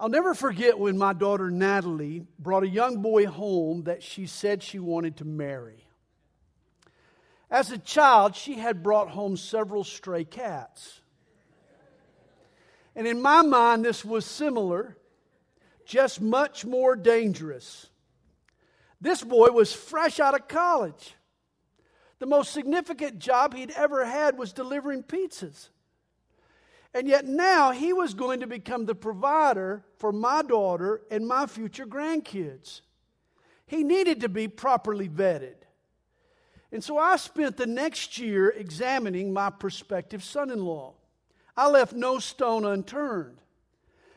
I'll never forget when my daughter Natalie brought a young boy home that she said she wanted to marry. As a child, she had brought home several stray cats. And in my mind, this was similar, just much more dangerous. This boy was fresh out of college. The most significant job he'd ever had was delivering pizzas. And yet now he was going to become the provider for my daughter and my future grandkids. He needed to be properly vetted. And so I spent the next year examining my prospective son in law. I left no stone unturned.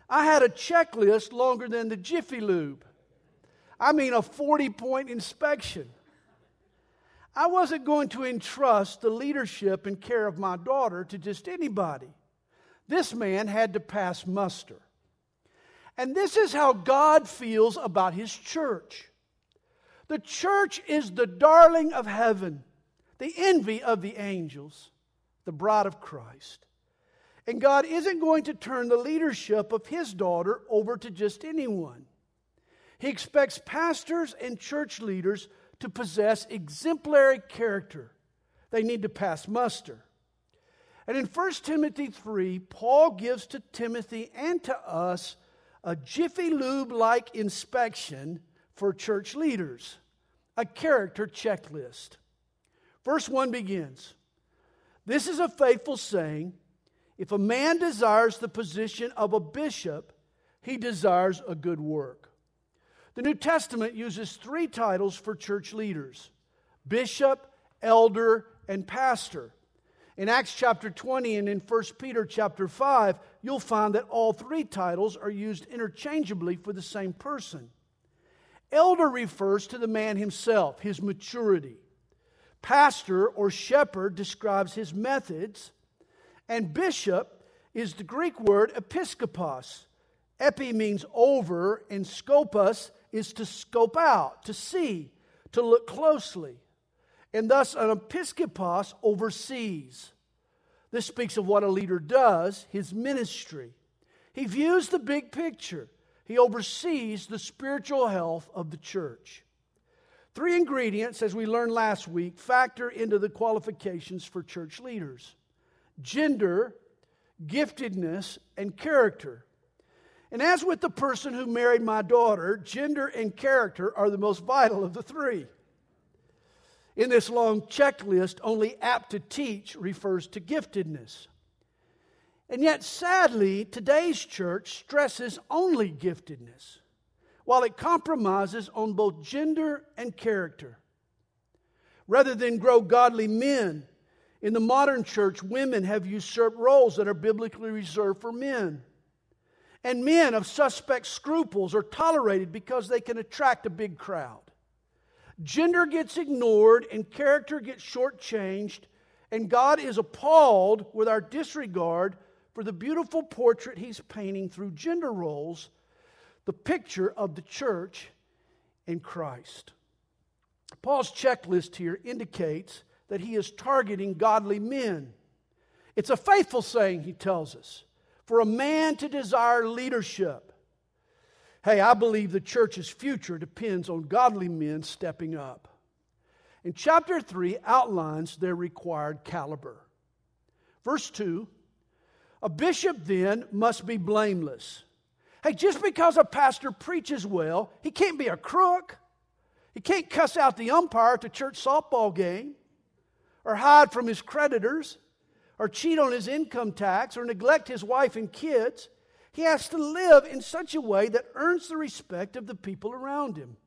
I had a checklist longer than the Jiffy Lube. I mean, a 40 point inspection. I wasn't going to entrust the leadership and care of my daughter to just anybody. This man had to pass muster. And this is how God feels about his church. The church is the darling of heaven, the envy of the angels, the bride of Christ. And God isn't going to turn the leadership of his daughter over to just anyone. He expects pastors and church leaders to possess exemplary character. They need to pass muster. And in 1 Timothy 3, Paul gives to Timothy and to us a Jiffy Lube like inspection for church leaders, a character checklist. Verse 1 begins This is a faithful saying. If a man desires the position of a bishop, he desires a good work. The New Testament uses three titles for church leaders bishop, elder, and pastor. In Acts chapter 20 and in 1 Peter chapter 5, you'll find that all three titles are used interchangeably for the same person. Elder refers to the man himself, his maturity. Pastor or shepherd describes his methods. And bishop is the Greek word episkopos. Epi means over, and scopus is to scope out, to see, to look closely and thus an episkopos oversees. This speaks of what a leader does, his ministry. He views the big picture, he oversees the spiritual health of the church. Three ingredients, as we learned last week, factor into the qualifications for church leaders gender, giftedness, and character. And as with the person who married my daughter, gender and character are the most vital of the three. In this long checklist, only apt to teach refers to giftedness. And yet, sadly, today's church stresses only giftedness, while it compromises on both gender and character. Rather than grow godly men, in the modern church, women have usurped roles that are biblically reserved for men. And men of suspect scruples are tolerated because they can attract a big crowd. Gender gets ignored and character gets shortchanged, and God is appalled with our disregard for the beautiful portrait he's painting through gender roles, the picture of the church in Christ. Paul's checklist here indicates that he is targeting godly men. It's a faithful saying, he tells us, for a man to desire leadership Hey, I believe the church's future depends on godly men stepping up. And chapter 3 outlines their required caliber. Verse 2 A bishop then must be blameless. Hey, just because a pastor preaches well, he can't be a crook. He can't cuss out the umpire at the church softball game, or hide from his creditors, or cheat on his income tax, or neglect his wife and kids. He has to live in such a way that earns the respect of the people around him.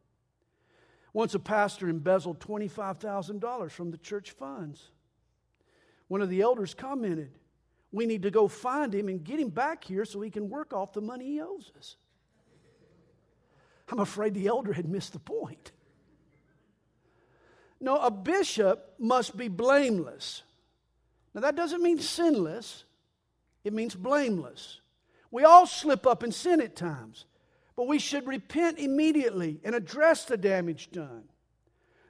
Once a pastor embezzled $25,000 from the church funds. One of the elders commented, We need to go find him and get him back here so he can work off the money he owes us. I'm afraid the elder had missed the point. No, a bishop must be blameless. Now, that doesn't mean sinless, it means blameless. We all slip up and sin at times, but we should repent immediately and address the damage done.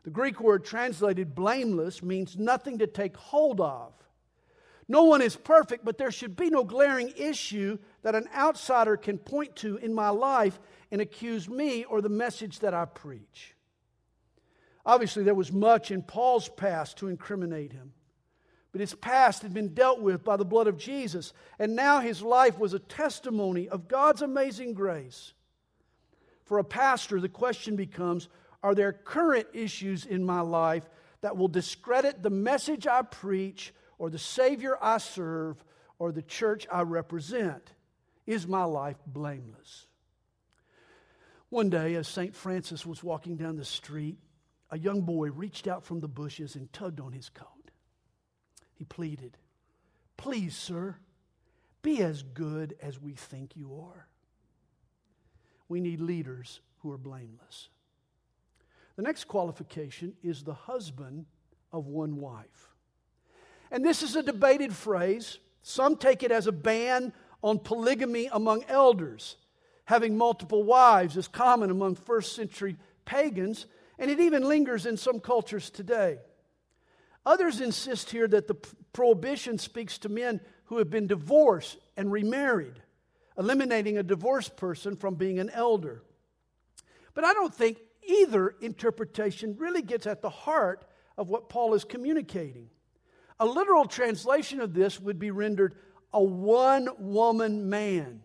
The Greek word translated blameless means nothing to take hold of. No one is perfect, but there should be no glaring issue that an outsider can point to in my life and accuse me or the message that I preach. Obviously, there was much in Paul's past to incriminate him. But his past had been dealt with by the blood of Jesus, and now his life was a testimony of God's amazing grace. For a pastor, the question becomes Are there current issues in my life that will discredit the message I preach, or the Savior I serve, or the church I represent? Is my life blameless? One day, as St. Francis was walking down the street, a young boy reached out from the bushes and tugged on his coat. He pleaded, Please, sir, be as good as we think you are. We need leaders who are blameless. The next qualification is the husband of one wife. And this is a debated phrase. Some take it as a ban on polygamy among elders. Having multiple wives is common among first century pagans, and it even lingers in some cultures today. Others insist here that the prohibition speaks to men who have been divorced and remarried, eliminating a divorced person from being an elder. But I don't think either interpretation really gets at the heart of what Paul is communicating. A literal translation of this would be rendered a one woman man.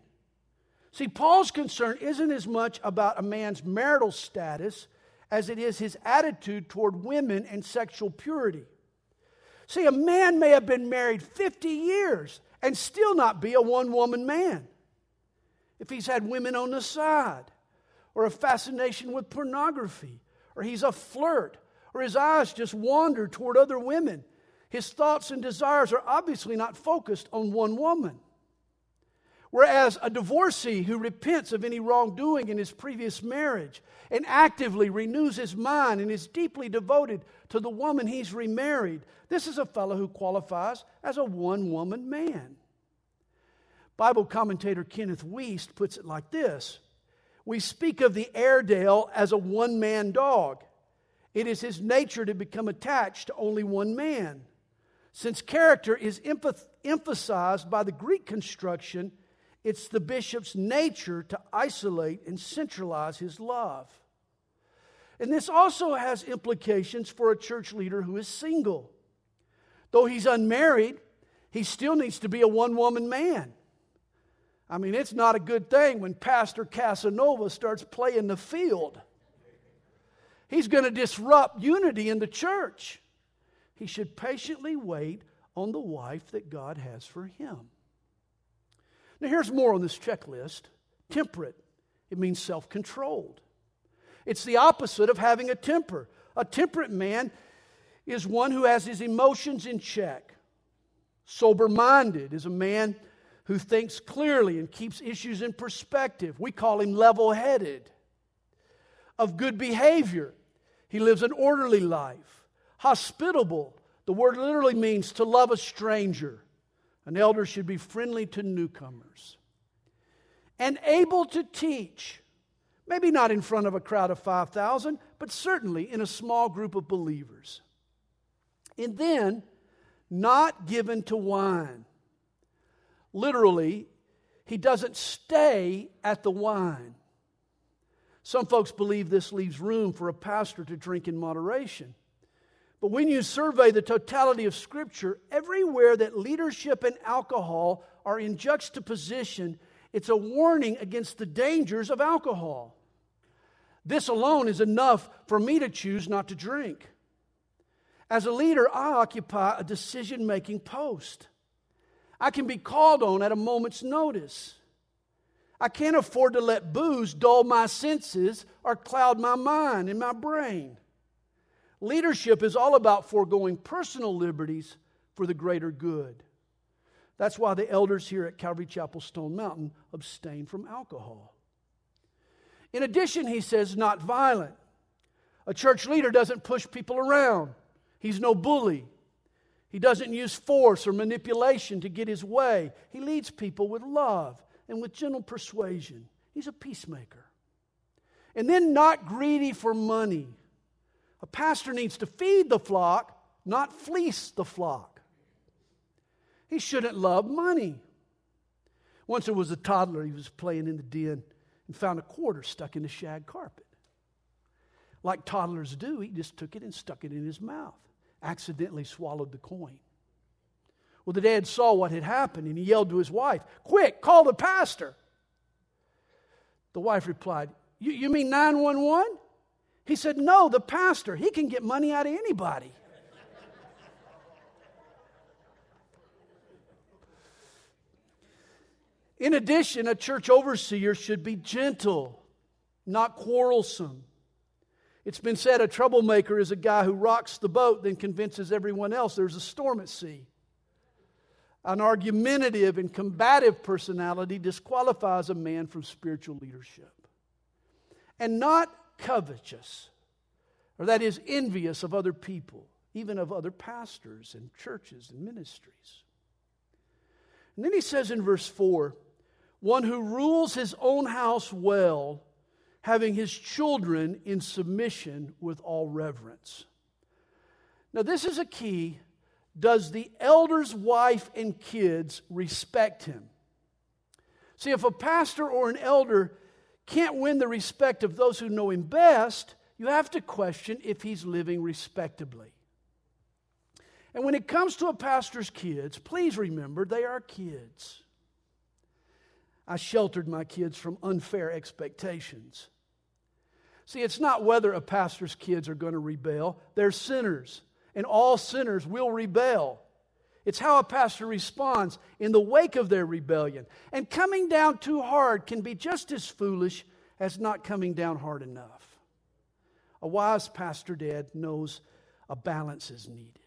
See, Paul's concern isn't as much about a man's marital status as it is his attitude toward women and sexual purity. See, a man may have been married 50 years and still not be a one woman man. If he's had women on the side, or a fascination with pornography, or he's a flirt, or his eyes just wander toward other women, his thoughts and desires are obviously not focused on one woman. Whereas a divorcee who repents of any wrongdoing in his previous marriage and actively renews his mind and is deeply devoted to the woman he's remarried, this is a fellow who qualifies as a one woman man. Bible commentator Kenneth Wuest puts it like this We speak of the Airedale as a one man dog. It is his nature to become attached to only one man. Since character is emphasized by the Greek construction, it's the bishop's nature to isolate and centralize his love. And this also has implications for a church leader who is single. Though he's unmarried, he still needs to be a one woman man. I mean, it's not a good thing when Pastor Casanova starts playing the field. He's going to disrupt unity in the church. He should patiently wait on the wife that God has for him. Now, here's more on this checklist temperate, it means self controlled. It's the opposite of having a temper. A temperate man is one who has his emotions in check. Sober minded is a man who thinks clearly and keeps issues in perspective. We call him level headed. Of good behavior, he lives an orderly life. Hospitable, the word literally means to love a stranger. An elder should be friendly to newcomers and able to teach. Maybe not in front of a crowd of 5,000, but certainly in a small group of believers. And then, not given to wine. Literally, he doesn't stay at the wine. Some folks believe this leaves room for a pastor to drink in moderation. But when you survey the totality of Scripture, everywhere that leadership and alcohol are in juxtaposition, it's a warning against the dangers of alcohol. This alone is enough for me to choose not to drink. As a leader, I occupy a decision making post. I can be called on at a moment's notice. I can't afford to let booze dull my senses or cloud my mind and my brain. Leadership is all about foregoing personal liberties for the greater good. That's why the elders here at Calvary Chapel Stone Mountain abstain from alcohol. In addition, he says, not violent. A church leader doesn't push people around, he's no bully. He doesn't use force or manipulation to get his way. He leads people with love and with gentle persuasion. He's a peacemaker. And then, not greedy for money. A pastor needs to feed the flock, not fleece the flock. He shouldn't love money. Once there was a toddler, he was playing in the den and found a quarter stuck in the shag carpet. Like toddlers do, he just took it and stuck it in his mouth, accidentally swallowed the coin. Well, the dad saw what had happened and he yelled to his wife, Quick, call the pastor. The wife replied, You, you mean 911? He said, No, the pastor. He can get money out of anybody. In addition, a church overseer should be gentle, not quarrelsome. It's been said a troublemaker is a guy who rocks the boat, then convinces everyone else there's a storm at sea. An argumentative and combative personality disqualifies a man from spiritual leadership. And not covetous, or that is, envious of other people, even of other pastors and churches and ministries. And then he says in verse 4 one who rules his own house well, having his children in submission with all reverence. Now, this is a key. Does the elder's wife and kids respect him? See, if a pastor or an elder can't win the respect of those who know him best, you have to question if he's living respectably. And when it comes to a pastor's kids, please remember they are kids. I sheltered my kids from unfair expectations. See, it's not whether a pastor's kids are going to rebel, they're sinners, and all sinners will rebel. It's how a pastor responds in the wake of their rebellion. And coming down too hard can be just as foolish as not coming down hard enough. A wise pastor dad knows a balance is needed.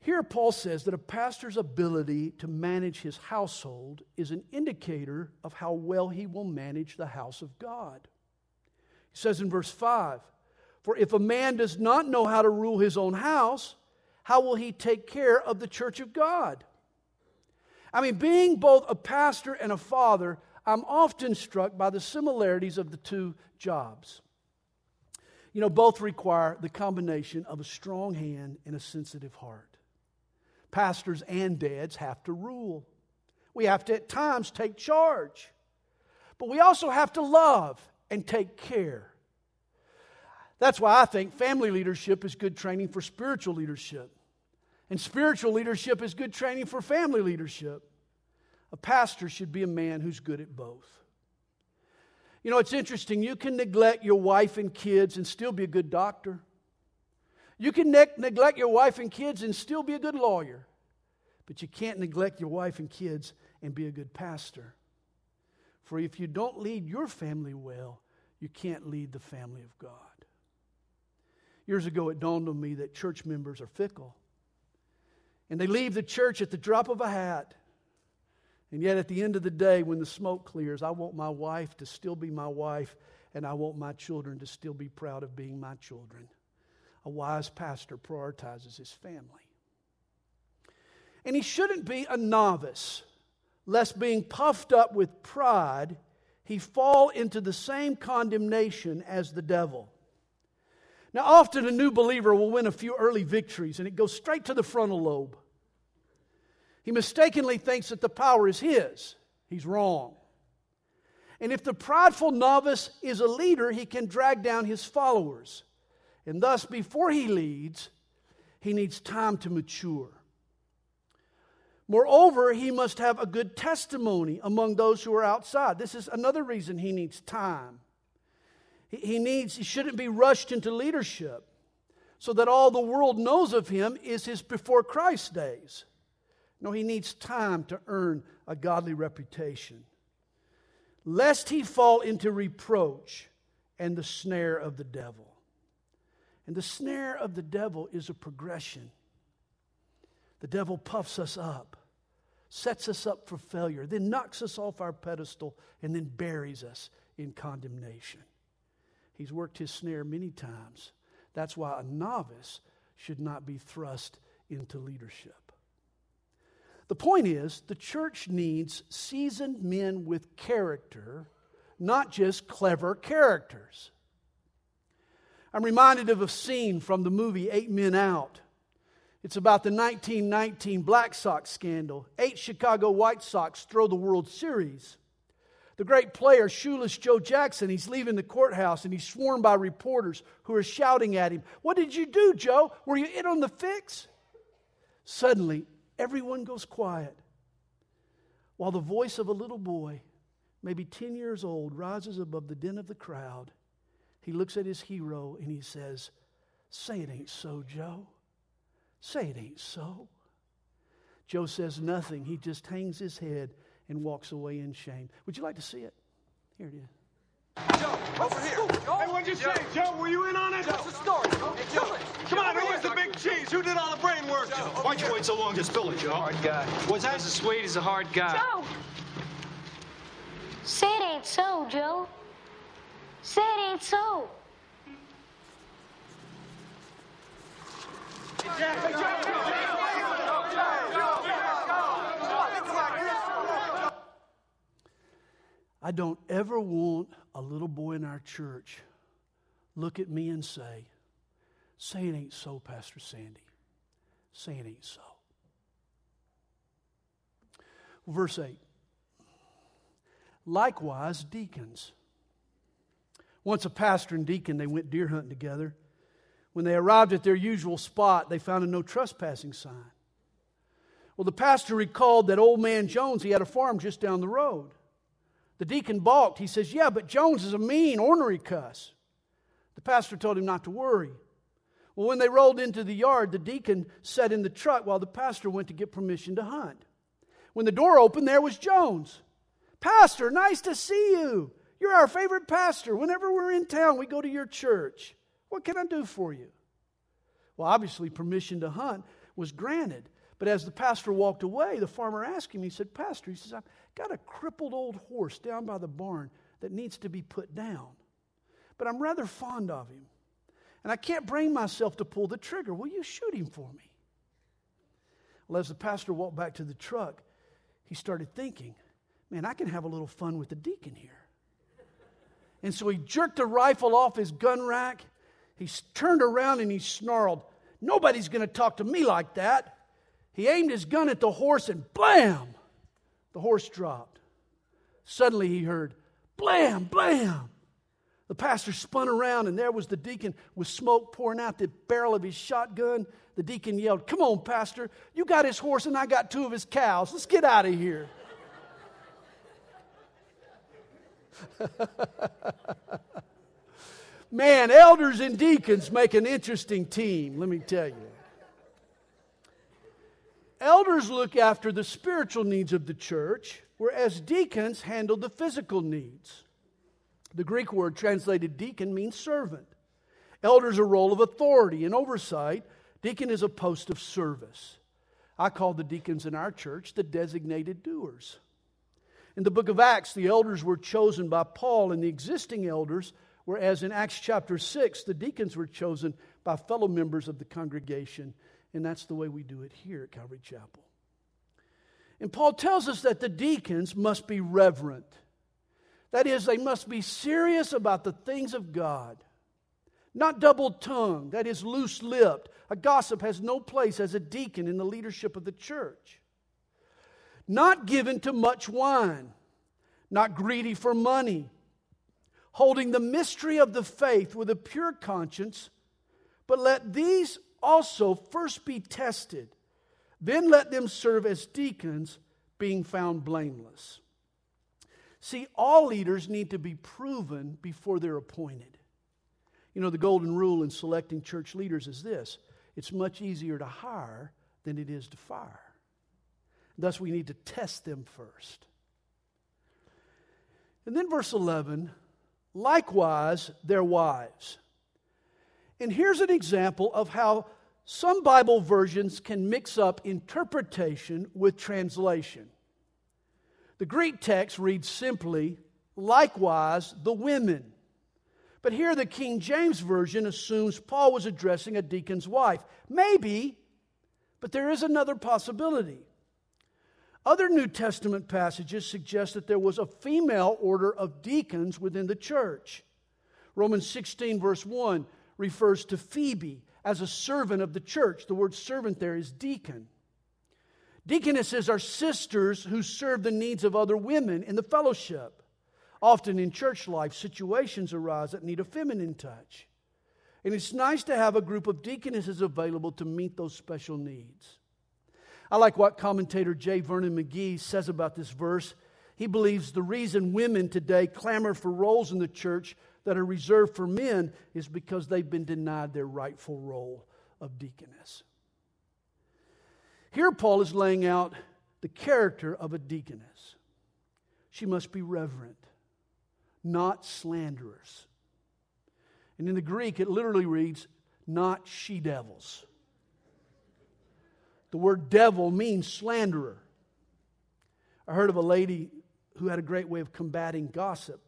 Here, Paul says that a pastor's ability to manage his household is an indicator of how well he will manage the house of God. He says in verse 5 For if a man does not know how to rule his own house, how will he take care of the church of God? I mean, being both a pastor and a father, I'm often struck by the similarities of the two jobs. You know, both require the combination of a strong hand and a sensitive heart. Pastors and dads have to rule. We have to, at times, take charge. But we also have to love and take care. That's why I think family leadership is good training for spiritual leadership. And spiritual leadership is good training for family leadership. A pastor should be a man who's good at both. You know, it's interesting. You can neglect your wife and kids and still be a good doctor. You can ne- neglect your wife and kids and still be a good lawyer. But you can't neglect your wife and kids and be a good pastor. For if you don't lead your family well, you can't lead the family of God. Years ago, it dawned on me that church members are fickle. And they leave the church at the drop of a hat. And yet, at the end of the day, when the smoke clears, I want my wife to still be my wife, and I want my children to still be proud of being my children. A wise pastor prioritizes his family. And he shouldn't be a novice, lest being puffed up with pride, he fall into the same condemnation as the devil. Now, often a new believer will win a few early victories and it goes straight to the frontal lobe. He mistakenly thinks that the power is his. He's wrong. And if the prideful novice is a leader, he can drag down his followers. And thus, before he leads, he needs time to mature. Moreover, he must have a good testimony among those who are outside. This is another reason he needs time. He needs, he shouldn't be rushed into leadership so that all the world knows of him is his before Christ days. No, he needs time to earn a godly reputation, lest he fall into reproach and the snare of the devil. And the snare of the devil is a progression. The devil puffs us up, sets us up for failure, then knocks us off our pedestal, and then buries us in condemnation. He's worked his snare many times. That's why a novice should not be thrust into leadership. The point is, the church needs seasoned men with character, not just clever characters. I'm reminded of a scene from the movie Eight Men Out It's about the 1919 Black Sox scandal. Eight Chicago White Sox throw the World Series. The great player, Shoeless Joe Jackson, he's leaving the courthouse and he's swarmed by reporters who are shouting at him, What did you do, Joe? Were you in on the fix? Suddenly, everyone goes quiet while the voice of a little boy, maybe 10 years old, rises above the din of the crowd. He looks at his hero and he says, Say it ain't so, Joe. Say it ain't so. Joe says nothing. He just hangs his head and walks away in shame. Would you like to see it? Here it is. Joe, over here. Joe. Hey, what'd you say, Joe? Were you in on it? What's the story, Joe? Hey, Joe. Come on, who was the big cheese? Who did all the brain work? Joe, Why'd you wait so long to spill it, Joe? Hard guy. Was that? Mrs. Sweet as a hard guy. Joe! Say it ain't so, Joe. Say it ain't so. I don't ever want a little boy in our church look at me and say, Say it ain't so, Pastor Sandy. Say it ain't so. Verse 8. Likewise, deacons. Once a pastor and deacon, they went deer hunting together. When they arrived at their usual spot, they found a no trespassing sign. Well, the pastor recalled that old man Jones, he had a farm just down the road. The deacon balked. He says, Yeah, but Jones is a mean, ornery cuss. The pastor told him not to worry. Well, when they rolled into the yard, the deacon sat in the truck while the pastor went to get permission to hunt. When the door opened, there was Jones. Pastor, nice to see you. You're our favorite pastor. Whenever we're in town, we go to your church. What can I do for you? Well, obviously, permission to hunt was granted. But as the pastor walked away, the farmer asked him, he said, Pastor, he says, I've got a crippled old horse down by the barn that needs to be put down. But I'm rather fond of him. And I can't bring myself to pull the trigger. Will you shoot him for me? Well, as the pastor walked back to the truck, he started thinking, man, I can have a little fun with the deacon here. And so he jerked the rifle off his gun rack. He turned around and he snarled, Nobody's going to talk to me like that. He aimed his gun at the horse and blam! The horse dropped. Suddenly he heard, blam, blam. The pastor spun around, and there was the deacon with smoke pouring out the barrel of his shotgun. The deacon yelled, Come on, Pastor. You got his horse, and I got two of his cows. Let's get out of here. Man, elders and deacons make an interesting team, let me tell you. Elders look after the spiritual needs of the church, whereas deacons handle the physical needs. The Greek word translated deacon means servant. Elder is a role of authority and oversight. Deacon is a post of service. I call the deacons in our church the designated doers. In the book of Acts, the elders were chosen by Paul and the existing elders, whereas in Acts chapter 6, the deacons were chosen by fellow members of the congregation. And that's the way we do it here at Calvary Chapel. And Paul tells us that the deacons must be reverent. That is, they must be serious about the things of God, not double tongued, that is, loose lipped. A gossip has no place as a deacon in the leadership of the church. Not given to much wine, not greedy for money, holding the mystery of the faith with a pure conscience, but let these also first be tested. Then let them serve as deacons, being found blameless. See, all leaders need to be proven before they're appointed. You know, the golden rule in selecting church leaders is this it's much easier to hire than it is to fire. Thus, we need to test them first. And then, verse 11 likewise, their wives. And here's an example of how some Bible versions can mix up interpretation with translation. The Greek text reads simply, likewise, the women. But here the King James Version assumes Paul was addressing a deacon's wife. Maybe, but there is another possibility. Other New Testament passages suggest that there was a female order of deacons within the church. Romans 16, verse 1, refers to Phoebe as a servant of the church. The word servant there is deacon. Deaconesses are sisters who serve the needs of other women in the fellowship. Often in church life, situations arise that need a feminine touch. And it's nice to have a group of deaconesses available to meet those special needs. I like what commentator J. Vernon McGee says about this verse. He believes the reason women today clamor for roles in the church that are reserved for men is because they've been denied their rightful role of deaconess. Here, Paul is laying out the character of a deaconess. She must be reverent, not slanderers. And in the Greek, it literally reads, not she devils. The word devil means slanderer. I heard of a lady who had a great way of combating gossip.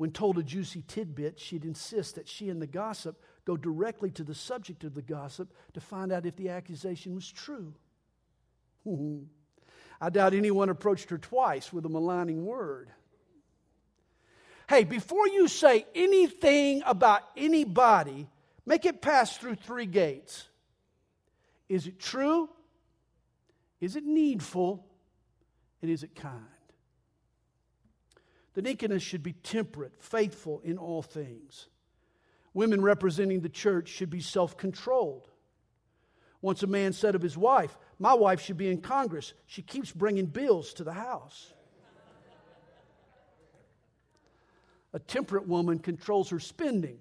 When told a juicy tidbit, she'd insist that she and the gossip go directly to the subject of the gossip to find out if the accusation was true. I doubt anyone approached her twice with a maligning word. Hey, before you say anything about anybody, make it pass through three gates. Is it true? Is it needful? And is it kind? The deaconess should be temperate, faithful in all things. Women representing the church should be self controlled. Once a man said of his wife, My wife should be in Congress. She keeps bringing bills to the house. A temperate woman controls her spending.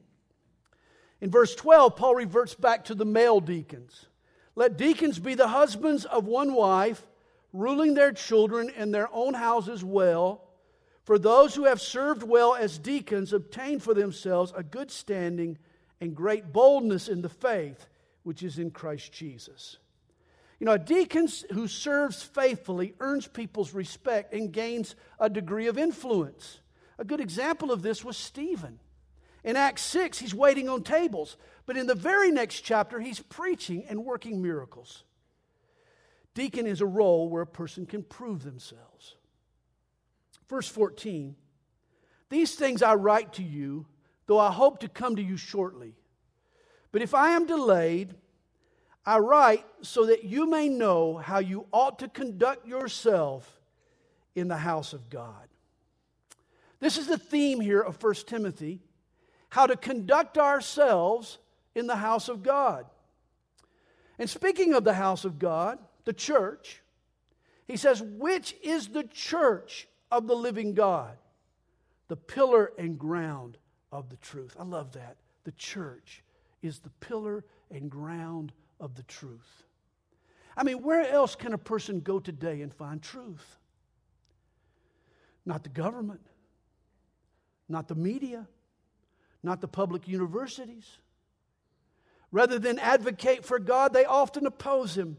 In verse 12, Paul reverts back to the male deacons. Let deacons be the husbands of one wife, ruling their children and their own houses well for those who have served well as deacons obtain for themselves a good standing and great boldness in the faith which is in Christ Jesus. You know, a deacon who serves faithfully earns people's respect and gains a degree of influence. A good example of this was Stephen. In Acts 6, he's waiting on tables, but in the very next chapter, he's preaching and working miracles. Deacon is a role where a person can prove themselves. Verse 14 These things I write to you, though I hope to come to you shortly. But if I am delayed, I write so that you may know how you ought to conduct yourself in the house of God. This is the theme here of 1 Timothy how to conduct ourselves in the house of God. And speaking of the house of God, the church, he says, which is the church of the living God, the pillar and ground of the truth. I love that. The church is the pillar and ground of the truth. I mean, where else can a person go today and find truth? Not the government, not the media, not the public universities. Rather than advocate for God, they often oppose Him.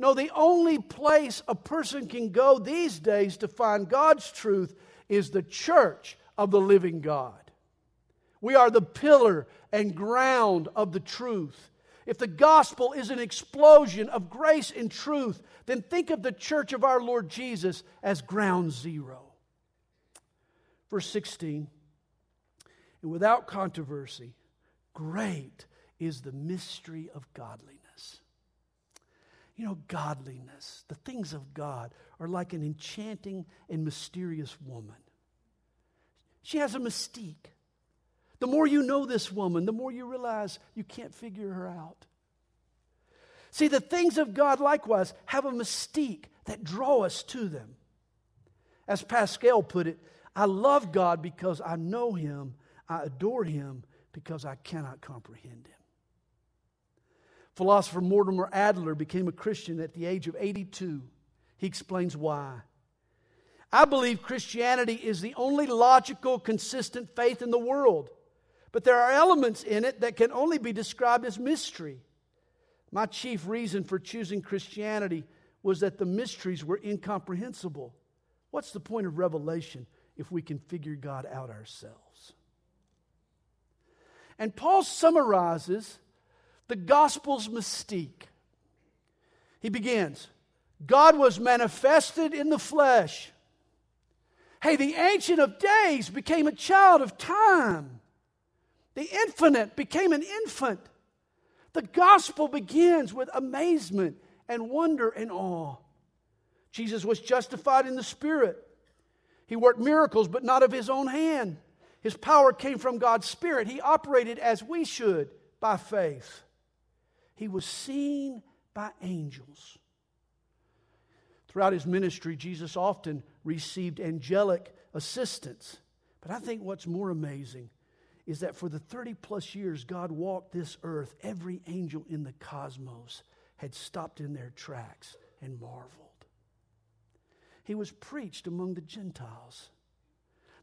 No, the only place a person can go these days to find God's truth is the church of the living God. We are the pillar and ground of the truth. If the gospel is an explosion of grace and truth, then think of the church of our Lord Jesus as ground zero. Verse 16, and without controversy, great is the mystery of godliness. You know, godliness, the things of God, are like an enchanting and mysterious woman. She has a mystique. The more you know this woman, the more you realize you can't figure her out. See, the things of God likewise have a mystique that draw us to them. As Pascal put it, I love God because I know him. I adore him because I cannot comprehend him. Philosopher Mortimer Adler became a Christian at the age of 82. He explains why. I believe Christianity is the only logical, consistent faith in the world, but there are elements in it that can only be described as mystery. My chief reason for choosing Christianity was that the mysteries were incomprehensible. What's the point of revelation if we can figure God out ourselves? And Paul summarizes the gospel's mystique. He begins God was manifested in the flesh. Hey, the Ancient of Days became a child of time. The infinite became an infant. The gospel begins with amazement and wonder and awe. Jesus was justified in the Spirit. He worked miracles, but not of his own hand. His power came from God's Spirit. He operated as we should by faith. He was seen by angels. Throughout his ministry, Jesus often received angelic assistance. But I think what's more amazing is that for the 30 plus years God walked this earth, every angel in the cosmos had stopped in their tracks and marveled. He was preached among the Gentiles.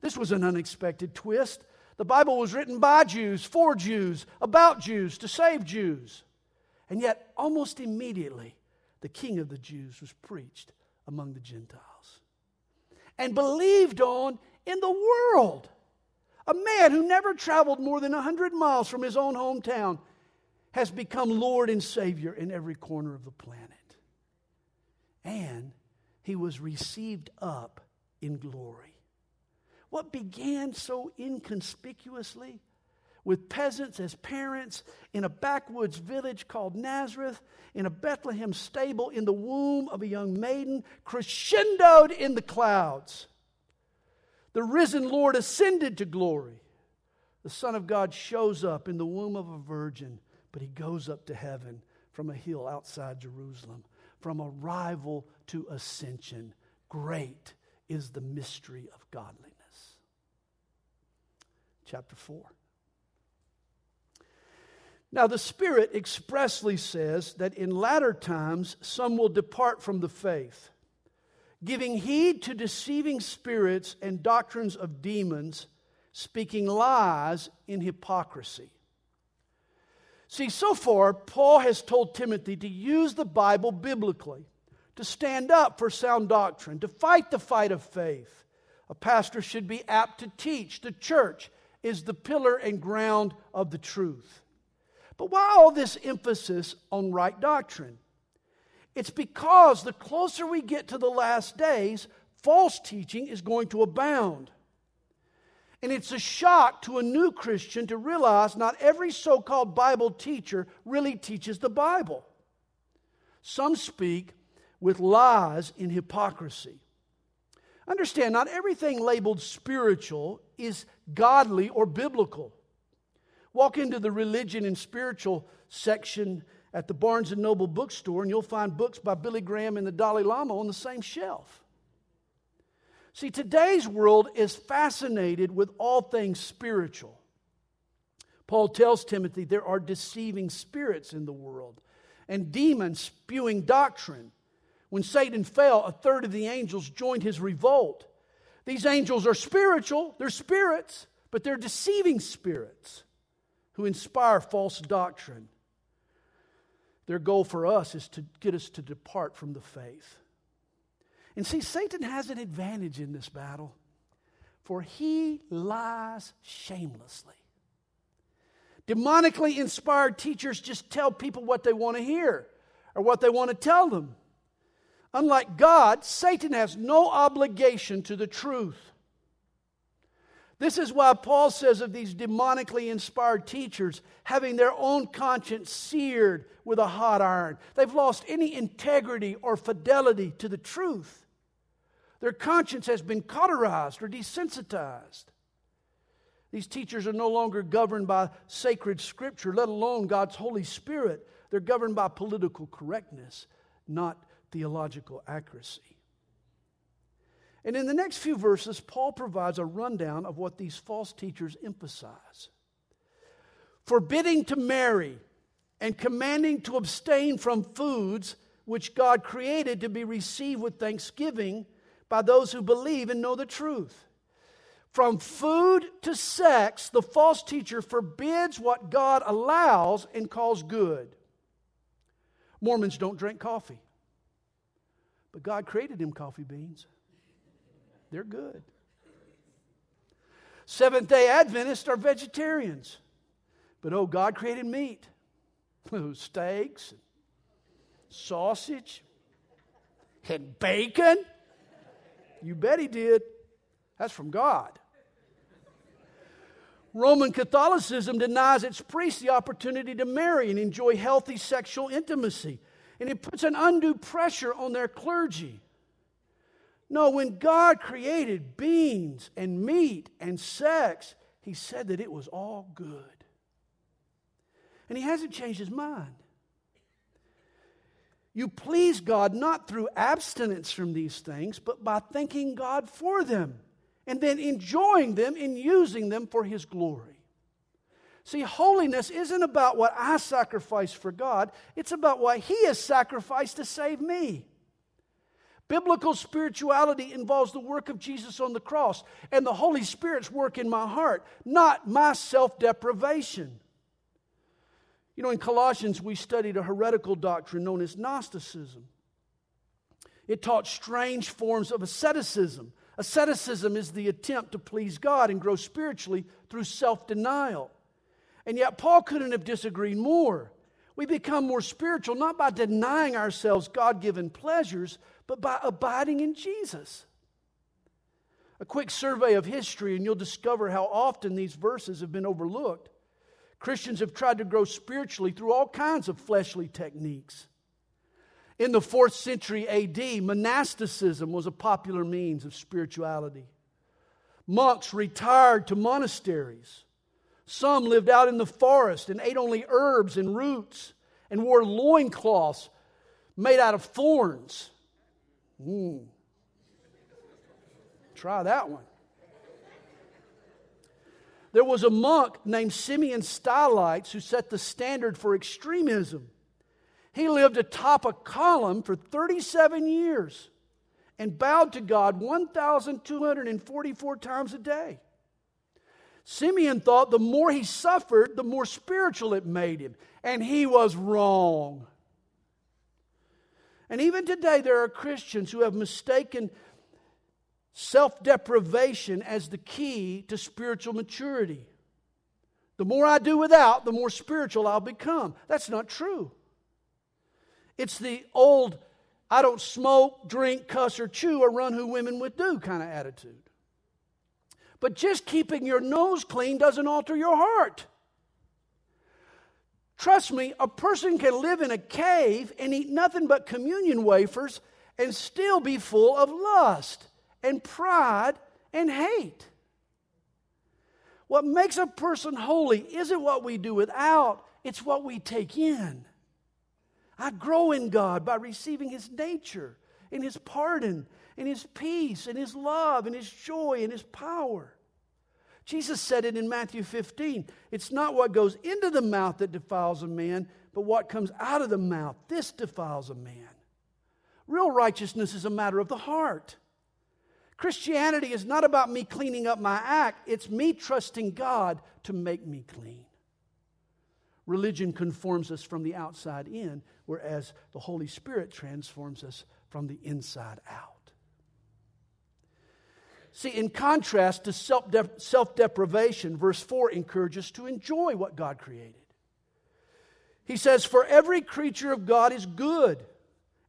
This was an unexpected twist. The Bible was written by Jews, for Jews, about Jews, to save Jews. And yet, almost immediately, the King of the Jews was preached among the Gentiles and believed on in the world. A man who never traveled more than 100 miles from his own hometown has become Lord and Savior in every corner of the planet. And he was received up in glory. What began so inconspicuously with peasants as parents in a backwoods village called Nazareth, in a Bethlehem stable, in the womb of a young maiden, crescendoed in the clouds. The risen Lord ascended to glory. The Son of God shows up in the womb of a virgin, but he goes up to heaven from a hill outside Jerusalem, from arrival to ascension. Great is the mystery of godliness chapter 4. Now, the Spirit expressly says that in latter times some will depart from the faith, giving heed to deceiving spirits and doctrines of demons, speaking lies in hypocrisy. See, so far, Paul has told Timothy to use the Bible biblically, to stand up for sound doctrine, to fight the fight of faith. A pastor should be apt to teach the church is the pillar and ground of the truth. But why all this emphasis on right doctrine? It's because the closer we get to the last days, false teaching is going to abound. And it's a shock to a new Christian to realize not every so called Bible teacher really teaches the Bible. Some speak with lies in hypocrisy. Understand, not everything labeled spiritual is godly or biblical. Walk into the religion and spiritual section at the Barnes and Noble bookstore, and you'll find books by Billy Graham and the Dalai Lama on the same shelf. See, today's world is fascinated with all things spiritual. Paul tells Timothy there are deceiving spirits in the world and demons spewing doctrine. When Satan fell, a third of the angels joined his revolt. These angels are spiritual, they're spirits, but they're deceiving spirits who inspire false doctrine. Their goal for us is to get us to depart from the faith. And see, Satan has an advantage in this battle, for he lies shamelessly. Demonically inspired teachers just tell people what they want to hear or what they want to tell them. Unlike God, Satan has no obligation to the truth. This is why Paul says of these demonically inspired teachers having their own conscience seared with a hot iron. They've lost any integrity or fidelity to the truth. Their conscience has been cauterized or desensitized. These teachers are no longer governed by sacred scripture, let alone God's Holy Spirit. They're governed by political correctness, not theological accuracy. And in the next few verses, Paul provides a rundown of what these false teachers emphasize forbidding to marry and commanding to abstain from foods which God created to be received with thanksgiving by those who believe and know the truth. From food to sex, the false teacher forbids what God allows and calls good. Mormons don't drink coffee. But God created them coffee beans. They're good. Seventh day Adventists are vegetarians. But oh, God created meat. Steaks, sausage, and bacon. You bet He did. That's from God. Roman Catholicism denies its priests the opportunity to marry and enjoy healthy sexual intimacy, and it puts an undue pressure on their clergy. No, when God created beings and meat and sex, He said that it was all good. And He hasn't changed His mind. You please God not through abstinence from these things, but by thanking God for them and then enjoying them and using them for His glory. See, holiness isn't about what I sacrifice for God, it's about what He has sacrificed to save me. Biblical spirituality involves the work of Jesus on the cross and the Holy Spirit's work in my heart, not my self deprivation. You know, in Colossians, we studied a heretical doctrine known as Gnosticism. It taught strange forms of asceticism. Asceticism is the attempt to please God and grow spiritually through self denial. And yet, Paul couldn't have disagreed more. We become more spiritual not by denying ourselves God given pleasures, but by abiding in Jesus. A quick survey of history, and you'll discover how often these verses have been overlooked. Christians have tried to grow spiritually through all kinds of fleshly techniques. In the fourth century AD, monasticism was a popular means of spirituality. Monks retired to monasteries. Some lived out in the forest and ate only herbs and roots and wore loincloths made out of thorns. Mm. Try that one. There was a monk named Simeon Stylites who set the standard for extremism. He lived atop a column for 37 years and bowed to God 1,244 times a day. Simeon thought the more he suffered, the more spiritual it made him, and he was wrong. And even today, there are Christians who have mistaken self deprivation as the key to spiritual maturity. The more I do without, the more spiritual I'll become. That's not true. It's the old, I don't smoke, drink, cuss, or chew, or run who women would do kind of attitude. But just keeping your nose clean doesn't alter your heart. Trust me, a person can live in a cave and eat nothing but communion wafers and still be full of lust and pride and hate. What makes a person holy isn't what we do without, it's what we take in. I grow in God by receiving His nature and His pardon and His peace and His love and His joy and His power. Jesus said it in Matthew 15. It's not what goes into the mouth that defiles a man, but what comes out of the mouth. This defiles a man. Real righteousness is a matter of the heart. Christianity is not about me cleaning up my act, it's me trusting God to make me clean. Religion conforms us from the outside in, whereas the Holy Spirit transforms us from the inside out. See, in contrast to self deprivation, verse 4 encourages to enjoy what God created. He says, For every creature of God is good,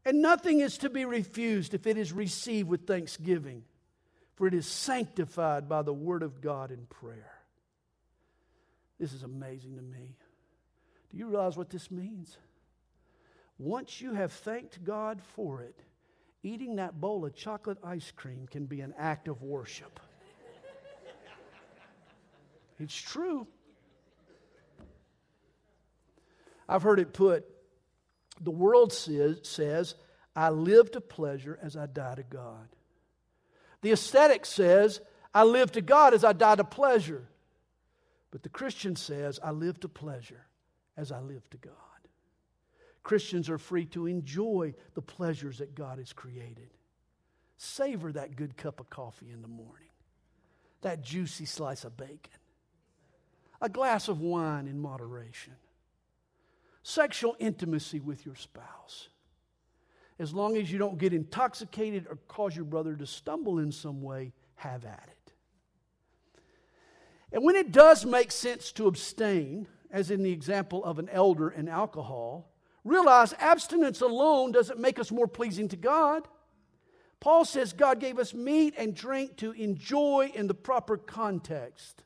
and nothing is to be refused if it is received with thanksgiving for it is sanctified by the word of God in prayer. This is amazing to me. Do you realize what this means? Once you have thanked God for it, eating that bowl of chocolate ice cream can be an act of worship. it's true. I've heard it put the world says, says, I live to pleasure as I die to God. The ascetic says, I live to God as I die to pleasure. But the Christian says, I live to pleasure as I live to God. Christians are free to enjoy the pleasures that God has created. Savor that good cup of coffee in the morning, that juicy slice of bacon, a glass of wine in moderation, sexual intimacy with your spouse as long as you don't get intoxicated or cause your brother to stumble in some way, have at it. And when it does make sense to abstain, as in the example of an elder and alcohol, realize abstinence alone doesn't make us more pleasing to God. Paul says God gave us meat and drink to enjoy in the proper context.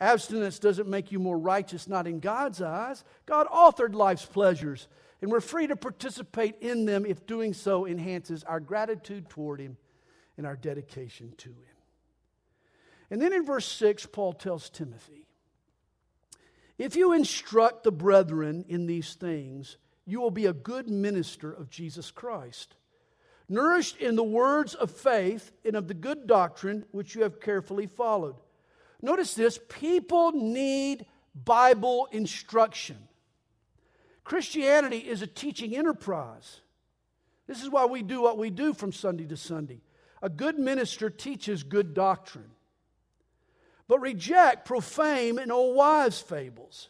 Abstinence doesn't make you more righteous, not in God's eyes. God authored life's pleasures, and we're free to participate in them if doing so enhances our gratitude toward Him and our dedication to Him. And then in verse 6, Paul tells Timothy If you instruct the brethren in these things, you will be a good minister of Jesus Christ, nourished in the words of faith and of the good doctrine which you have carefully followed. Notice this people need Bible instruction. Christianity is a teaching enterprise. This is why we do what we do from Sunday to Sunday. A good minister teaches good doctrine, but reject profane and old wives' fables.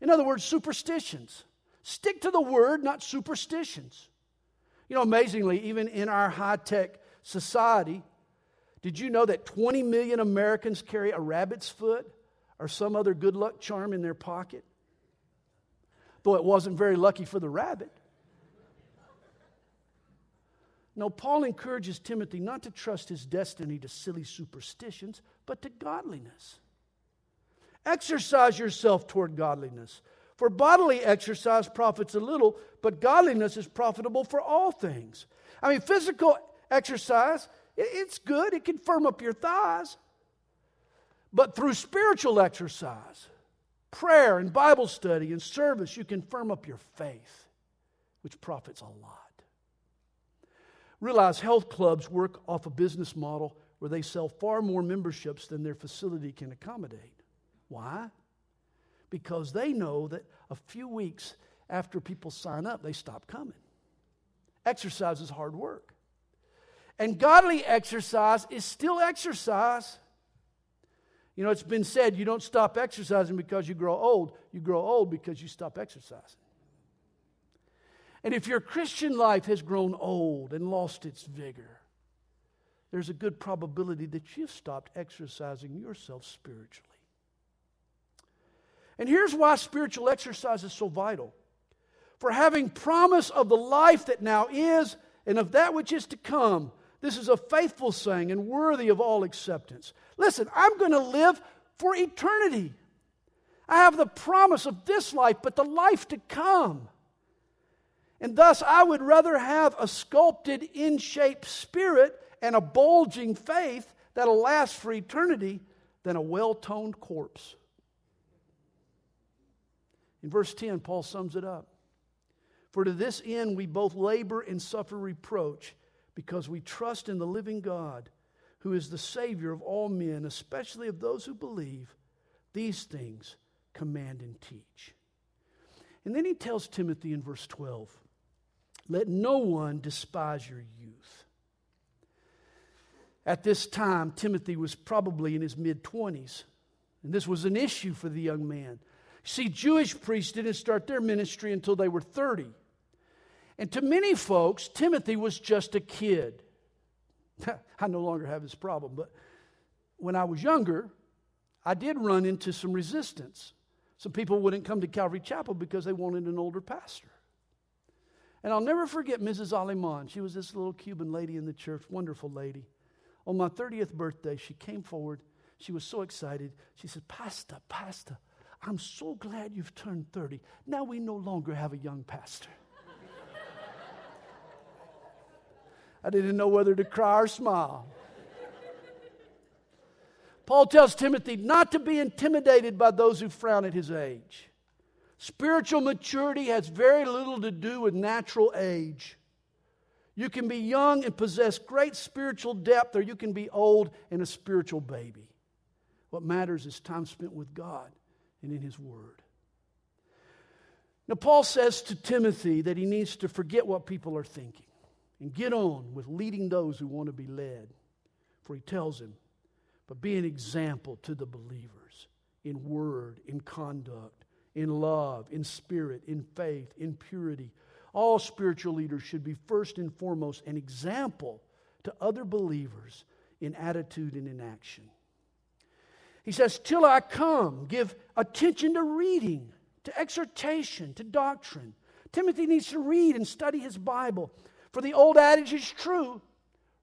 In other words, superstitions. Stick to the word, not superstitions. You know, amazingly, even in our high tech society, did you know that 20 million Americans carry a rabbit's foot or some other good luck charm in their pocket? Though it wasn't very lucky for the rabbit. No, Paul encourages Timothy not to trust his destiny to silly superstitions, but to godliness. Exercise yourself toward godliness. For bodily exercise profits a little, but godliness is profitable for all things. I mean, physical exercise it's good, it can firm up your thighs. But through spiritual exercise, prayer and Bible study and service, you can firm up your faith, which profits a lot. Realize health clubs work off a business model where they sell far more memberships than their facility can accommodate. Why? Because they know that a few weeks after people sign up, they stop coming. Exercise is hard work. And godly exercise is still exercise. You know, it's been said you don't stop exercising because you grow old, you grow old because you stop exercising. And if your Christian life has grown old and lost its vigor, there's a good probability that you've stopped exercising yourself spiritually. And here's why spiritual exercise is so vital. For having promise of the life that now is and of that which is to come, this is a faithful saying and worthy of all acceptance. Listen, I'm going to live for eternity. I have the promise of this life, but the life to come. And thus, I would rather have a sculpted, in shape spirit and a bulging faith that'll last for eternity than a well toned corpse. In verse 10, Paul sums it up. For to this end we both labor and suffer reproach because we trust in the living God, who is the Savior of all men, especially of those who believe. These things command and teach. And then he tells Timothy in verse 12 let no one despise your youth. At this time, Timothy was probably in his mid 20s, and this was an issue for the young man. See, Jewish priests didn't start their ministry until they were 30. And to many folks, Timothy was just a kid. I no longer have this problem, but when I was younger, I did run into some resistance. Some people wouldn't come to Calvary Chapel because they wanted an older pastor. And I'll never forget Mrs. Aleman. She was this little Cuban lady in the church, wonderful lady. On my 30th birthday, she came forward. She was so excited. She said, Pastor, Pastor, I'm so glad you've turned 30. Now we no longer have a young pastor. I didn't know whether to cry or smile. Paul tells Timothy not to be intimidated by those who frown at his age. Spiritual maturity has very little to do with natural age. You can be young and possess great spiritual depth, or you can be old and a spiritual baby. What matters is time spent with God and in His Word. Now, Paul says to Timothy that he needs to forget what people are thinking and get on with leading those who want to be led. For he tells him, but be an example to the believers in word, in conduct, in love, in spirit, in faith, in purity. All spiritual leaders should be first and foremost an example to other believers in attitude and in action. He says, Till I come, give attention to reading, to exhortation, to doctrine. Timothy needs to read and study his Bible. For the old adage is true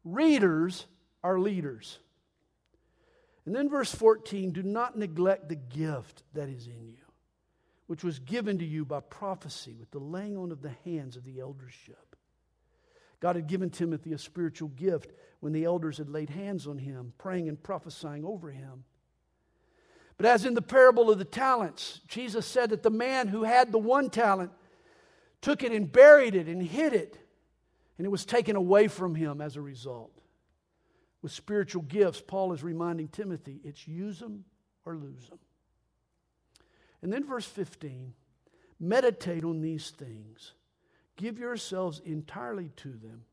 readers are leaders. And then verse 14 do not neglect the gift that is in you, which was given to you by prophecy with the laying on of the hands of the eldership. God had given Timothy a spiritual gift when the elders had laid hands on him, praying and prophesying over him. But as in the parable of the talents, Jesus said that the man who had the one talent took it and buried it and hid it, and it was taken away from him as a result. With spiritual gifts, Paul is reminding Timothy it's use them or lose them. And then verse 15 meditate on these things, give yourselves entirely to them,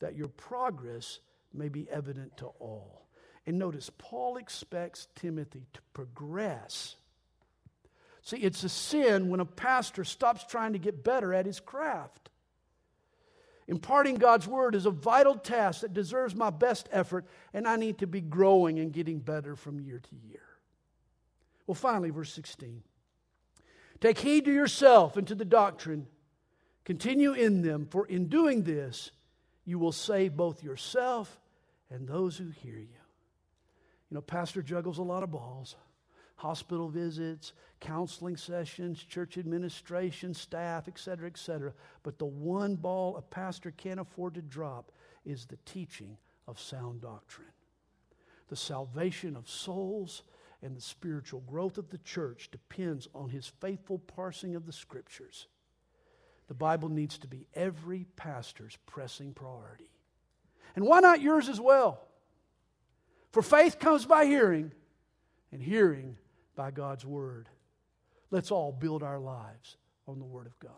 that your progress may be evident to all. And notice, Paul expects Timothy to progress. See, it's a sin when a pastor stops trying to get better at his craft. Imparting God's word is a vital task that deserves my best effort, and I need to be growing and getting better from year to year. Well, finally, verse 16. Take heed to yourself and to the doctrine. Continue in them, for in doing this, you will save both yourself and those who hear you. You know, pastor juggles a lot of balls hospital visits, counseling sessions, church administration, staff, etc., etc. But the one ball a pastor can't afford to drop is the teaching of sound doctrine. The salvation of souls and the spiritual growth of the church depends on his faithful parsing of the scriptures. The Bible needs to be every pastor's pressing priority. And why not yours as well? For faith comes by hearing, and hearing by God's Word. Let's all build our lives on the Word of God.